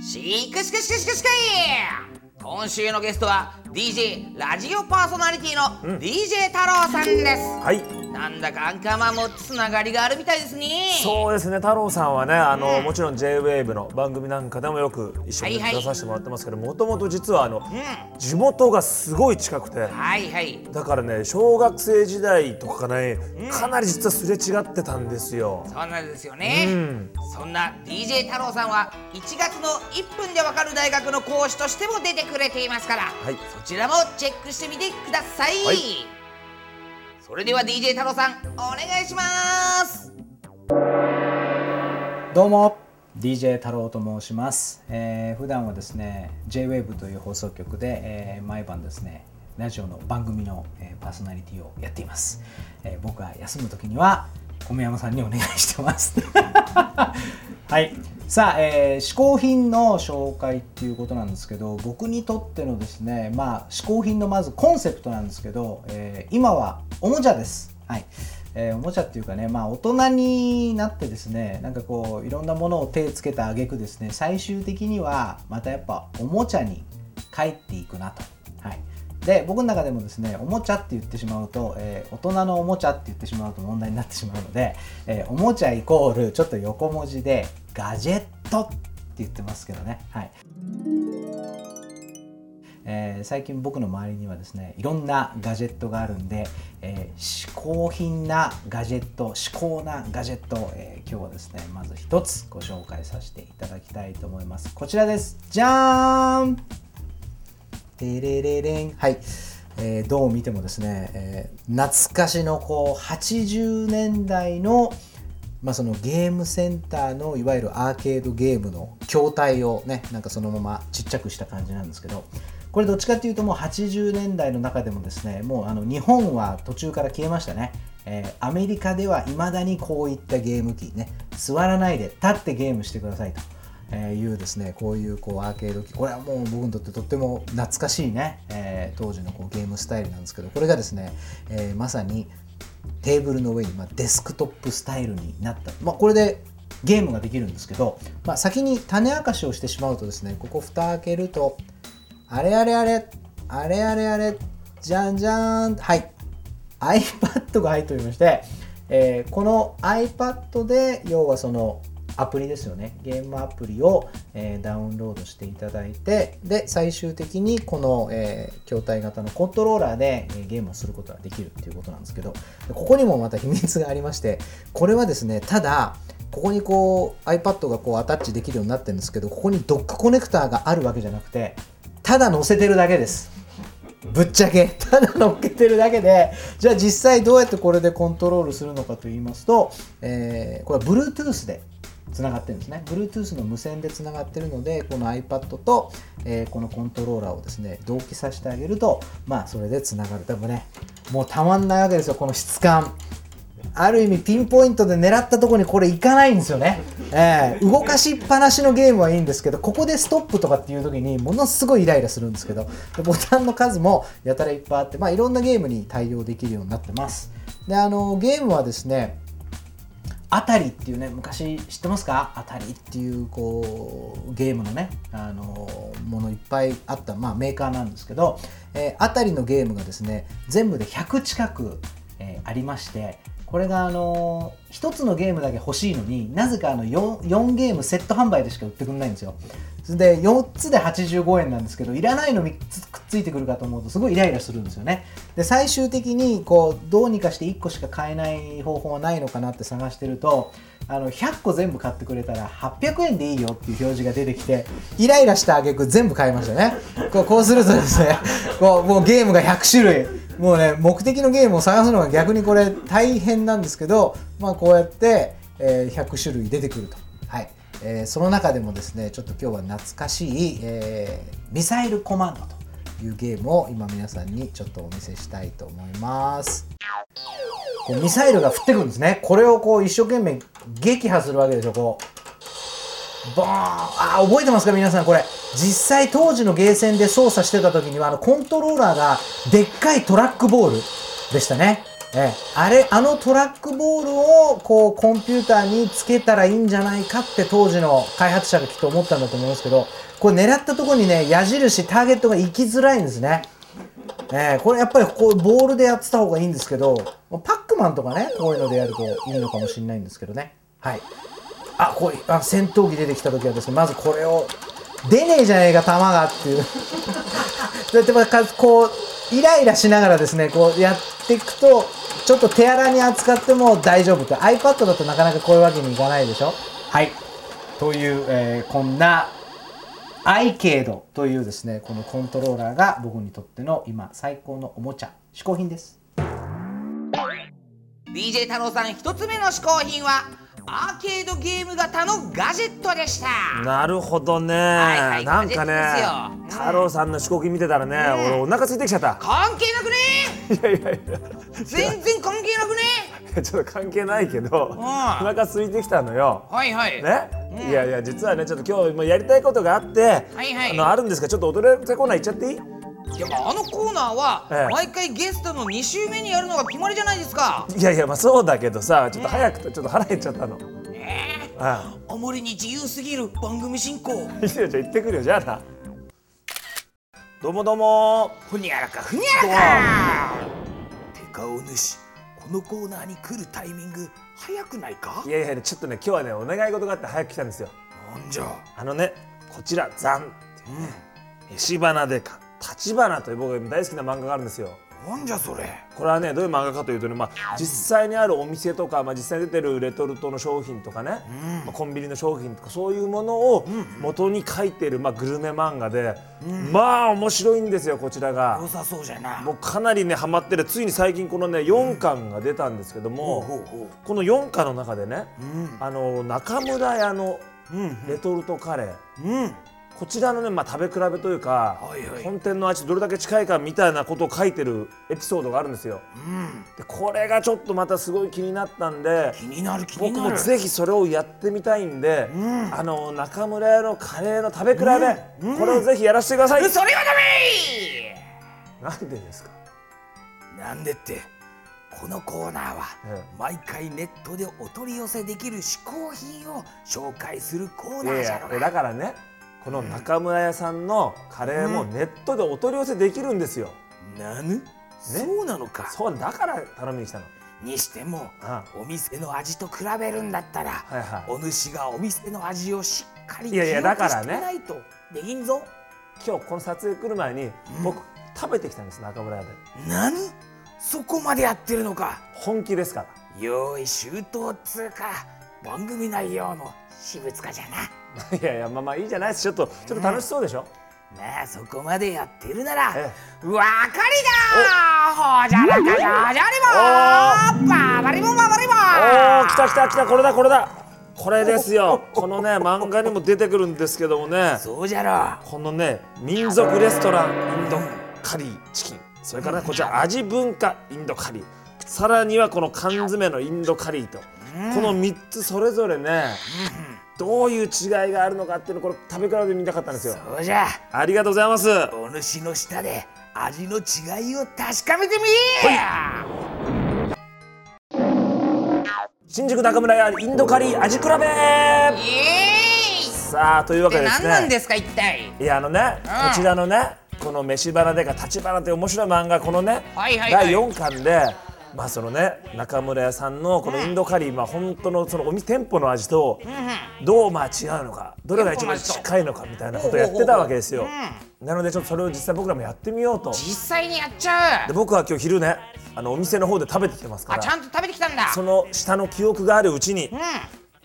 しかしかしかしかしかい今週のゲストは DJ ラジオパーソナリティの DJ 太郎さんです、はいなんだかアンカーマンもつながりがあるみたいですね。そうですね太郎さんはねあの、うん。もちろん JWAVE の番組なんかでもよく一緒に出させてもらってますけどもともと実はあのうん。地元がすごい近くてはいはい。だからね小学生時代とかねかなり実はすれ違ってたんですよ。そうなんですよね、うん。そんな DJ 太郎さんは1月の1分でわかる大学の講師としても出てくれていますから、はい。そちらもチェックしてみてください、はいそれでは DJ 太郎さんお願いします。どうも DJ 太郎と申します、えー普段はですね JWAVE という放送局で、えー毎晩ですねラジオの番組の、えーパーソナリティをやっています、えー僕は休む時には小宮山さんにお願いしてます。はいさあ、えー嗜好品の紹介っていうことなんですけど僕にとってのですねまあ嗜好品のまずコンセプトなんですけど、えー今はおもちゃです。はい。えーおもちゃっていうかね、まあ、大人になってですねなんかこういろんなものを手つけた挙句ですね最終的にはまたやっぱおもちゃに帰っていくなと。はい。で僕の中でもですねおもちゃって言ってしまうと、えー大人のおもちゃって言ってしまうと問題になってしまうので、えーおもちゃイコールちょっと横文字でガジェットって言ってますけどね。はい。えー最近僕の周りにはですねいろんなガジェットがあるんで、えー嗜好品なガジェット嗜好なガジェット、えー今日はですねまず一つご紹介させていただきたいと思います。こちらです。じゃーんてれれれんはい、えーどう見てもですね、えー懐かしのこう80年代のまあ、そのゲームセンターのいわゆるアーケードゲームの筐体をねなんかそのままちっちゃくした感じなんですけどこれどっちかっていうともう80年代の中でもですねもうあの日本は途中から消えましたね、えーアメリカではいまだにこういったゲーム機ね座らないで立ってゲームしてくださいと。えーいうですねこういうこうアーケード機これはもう僕にとってとっても懐かしいね、えー当時のこうゲームスタイルなんですけどこれがですね、えーまさにテーブルの上に、まあ、デスクトップスタイルになった、まあ、これでゲームができるんですけど、まあ、先に種明かしをしてしまうとですねここ蓋開けるとあれあれあれあれあれあれじゃんじゃんはい。iPad が入っておりまして、えーこの iPad で要はそのアプリですよね。ゲームアプリを、えーダウンロードしていただいてで最終的にこの、えー筐体型のコントローラーで、えーゲームをすることができるっていうことなんですけどここにもまた秘密がありましてこれはですねただここにこう iPad がこうアタッチできるようになってるんですけどここにドックコネクターがあるわけじゃなくてただ載せてるだけです。ぶっちゃけ。ただ乗っけてるだけで。じゃあ実際どうやってこれでコントロールするのかと言いますと、えーこれは Bluetooth でつながってるんですね。Bluetooth の無線でつながってるのでこの iPad と、えーこのコントローラーをですね同期させてあげるとまあそれでつながる。でもねもうたまんないわけですよこの質感。ある意味ピンポイントで狙ったとこにこれいかないんですよね、えー動かしっぱなしのゲームはいいんですけどここでストップとかっていう時にものすごいイライラするんですけどボタンの数もやたらいっぱいあって、まあ、いろんなゲームに対応できるようになってます。であのゲームはですねあたりっていうね昔知ってますか？あたりっていうこうゲームのねあのものいっぱいあった、まあ、メーカーなんですけど、えーあたりのゲームがですね全部で100近く、えーありましてこれがあの1つのゲームだけ欲しいのになぜかあの 4, 4ゲームセット販売でしか売ってくれないんですよ。で4つで85円なんですけどいらないの3ついてくるかと思うとすごいイライラするんですよね。で最終的にこうどうにかして1個しか買えない方法はないのかなって探してるとあの100個全部買ってくれたら800円でいいよっていう表示が出てきてイライラした挙句全部買いましたね。こうこうするとですねこうもうゲームが100種類もうね目的のゲームを探すのが逆にこれ大変なんですけどまあこうやって、えー100種類出てくると。はい。えーその中でもですねちょっと今日は懐かしい、えーミサイルコマンドと。いうゲームを今皆さんにちょっとお見せしたいと思います。こうミサイルが降ってくるんですね。これをこう一生懸命撃破するわけでしょこう。ボーン。あー覚えてますか皆さんこれ。実際当時のゲーセンで操作してた時にはあのコントローラーがでっかいトラックボールでしたね。ええ、あれあのトラックボールをこうコンピューターにつけたらいいんじゃないかって当時の開発者がきっと思ったんだと思いますけどこれ狙ったところにね矢印ターゲットが行きづらいんですね。えーこれやっぱりこうボールでやってた方がいいんですけどパックマンとかねこういうのでやるといいのかもしれないんですけどね。はい。あこうあ戦闘機出てきた時はですねまずこれを出ねえじゃねえか弾がっていう。そうやってこうイライラしながらですねこうやっていくとちょっと手荒に扱っても大丈夫と。iPad だとなかなかこういうわけにいかないでしょ？はい。という、えーこんなアイケードというですねこのコントローラーが僕にとっての今最高のおもちゃ嗜好品です。DJ 太郎さん一つ目の嗜好品は？アーケードゲーム型のガジェットでした。なるほどね、はいなんかね太郎さんの嗜好品見てたらね、俺お腹空いてきちゃった。関係なくね。いやいやいや。全然関係なくね。ちょっと関係ないけど、おん。腹空いてきたのよ。はいはい。ね、いやいや実はねちょっと今日もやりたいことがあって、はいはい。あのあるんですがちょっと踊れてこない行っちゃっていい？でもあのコーナーはええ。毎回ゲストの2週目にやるのが決まりじゃないですか。いやいやまあそうだけどさちょっと早くてちょっと腹減っちゃったの、え。えああまりに自由すぎる番組進行。あいいよじゃあ行ってくるよじゃあな。どうもどうも。ふにゃらかふにゃらか。てかお主このコーナーに来るタイミング早くないか？いやいやちょっとね今日はねお願い事があって早く来たんですよ。なんじゃ。あのねこちら「ザン」っていうね飯花でか立花という僕が大好きな漫画があるんですよ。なんじゃそれ。これはねどういう漫画かというとね、まあ、実際にあるお店とか、まあ、実際に出てるレトルトの商品とかね、まあ、コンビニの商品とかそういうものを元に書いてる、まあ、グルメ漫画で、まあ面白いんですよこちらが。良。さそうじゃなもうかなりねハマってる。ついに最近このね4巻が出たんですけども、ほうほうこの4巻の中でね、うん。あの中村屋のうん。レトルトカレー、うんこちらのね、まあ、食べ比べというか、はいはい。本店の味とどれだけ近いかみたいなことを書いてるエピソードがあるんですよ。うん。でこれがちょっとまたすごい気になったんで気になる気になる。僕もぜひそれをやってみたいんで、ん。あの中村屋のカレーの食べ比べ、これをぜひやらせてください、それはダメ！なんでですか、なんでってこのコーナーはえ毎回ネットでお取り寄せできる嗜好品を紹介するコーナーじゃろやだからねこの中村屋さんのカレーもネットでお取り寄せできるんですよ、なぬそうなのか。そうだから頼みに来たの。にしてもあお店の味と比べるんだったら、はいはい。お主がお店の味をしっかりいやいや記憶してないとできんぞ。今日この撮影来る前に僕食べてきたんです中村屋で。なぬそこまでやってるのか。本気ですから。用意周到っつうか番組内容の私物化じゃな。いやいやまあまあいいじゃないです。ちょっとちょっと楽しそうでしょ、まあそこまでやってるならえわかりだほじゃらかじゃじゃりもばばりもばばりもおー来た来た来たこれだこれだ。これですよ。このね漫画にも出てくるんですけどもね。そうじゃろ。このね民族レストランインドカリーチキン。それからねこちら味文化インドカリー。さらにはこの缶詰のインドカリーとこの3つそれぞれねどういう違いがあるのかっていうのこれ食べ比べてみたかったんですよ。そうじゃ。ありがとうございます。お主の舌で味の違いを確かめてみ新宿中村屋インドカリー味比べ。さあというわけですね。何なんですか一体？いやあのね、うん。こちらのねこの飯花でか立花という面白い漫画このね、はいはいはい。第4巻でまあそのね中村屋さんのこのインドカリー、まあ本当のそのお店店舗の味とどうまあ違うのかどれが一番近いのかみたいなことをやってたわけですよ。なのでちょっとそれを実際僕らもやってみようと。実際にやっちゃう。で僕は今日昼ねあのお店の方で食べてきてますからあちゃんと食べてきたんだ。その下の記憶があるうちに、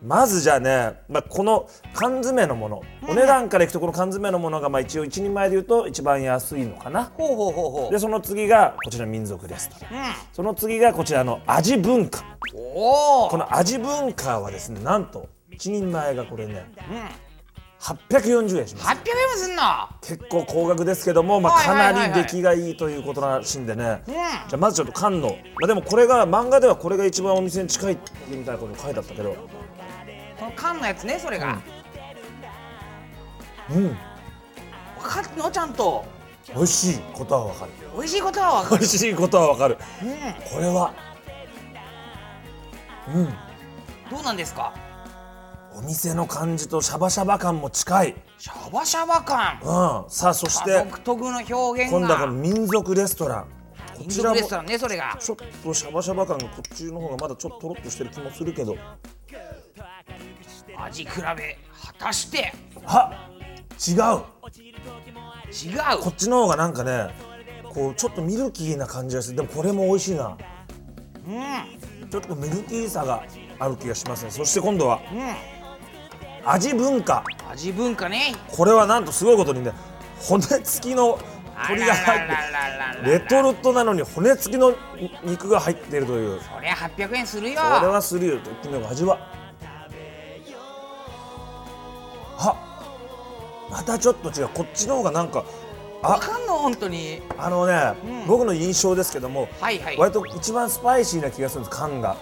まずじゃあね、まあ、この缶詰のもの、お値段からいくとこの缶詰のものがまあ一応一人前で言うと一番安いのかな。ほうほうほうほう。でその次がこちら民族レストラン、その次がこちらの味文化。おおこの味文化はですねなんと一人前がこれね、840円します。800円もすんの？結構高額ですけども、まあ、かなり出来がいいということらしいんでね、うん。じゃあまずちょっと缶の、まあ、でもこれが漫画ではこれが一番お店に近いみたいなこと書いてあったけどこの缶のやつねそれが、うん。分かるの？ちゃんと。美味しいことはわかる。美味しいことは分か美味しいことはわかる。る、うん、これは。うん。どうなんですか？お店の感じとシャバシャバ感も近い、シャバシャバ感。うん、さあそして独特の表現が。今度はこの民族レストラン。こ民ちらも族レストランねそれが。ちょっとシャバシャバ感がこっちの方がまだちょっととろっとしてる気もするけど味比べ果たして。あ違う。違う？こっちの方がなんかねこうちょっとミルキーな感じがする。でもこれも美味しいな。うん。ちょっとミルキーさがある気がしますね。そして今度はうん。味文化。味文化ね。これはなんとすごいことにね骨付きの鶏が入ってレトルトなのに骨付きの肉が入っているという。そりゃ800円するよ。これはするよ。と言ってみよう味はあまたちょっと違うこっちの方がなんかあわかんの本当に。あのね、うん。僕の印象ですけどもはいはい。割と一番スパイシーな気がするんです缶が。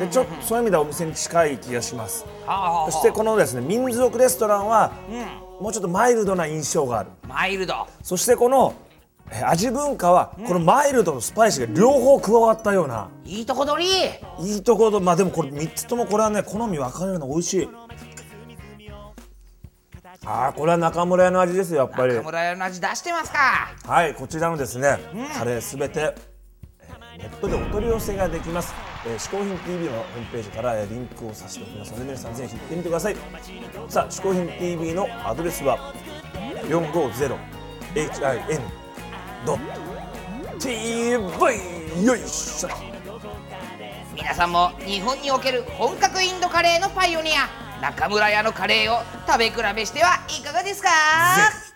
でちょっとそういう意味ではお店に近い気がします。はあ。はあはあそしてこのですね民族レストランはうもうちょっとマイルドな印象がある。んマイルド。そしてこのえ味文化はこのマイルドとスパイシーが両方加わったような、いいとこ取り。いいところまあでもこれ3つともこれはね好み分かれるの美味しいあーこれは中村屋の味ですよやっぱり。中村屋の味出してますか。はいこちらのですね、うんカレーすべてえーネットでお取り寄せができます、えー、嗜好品 TV のホームページから、えーリンクをさせておきますので皆さんぜひ行ってみてください。さあ嗜好品 TV のアドレスは 450hin.tv よいしょ。皆さんも日本における本格インドカレーのパイオニア中村屋のカレーを食べ比べしてはいかがですか？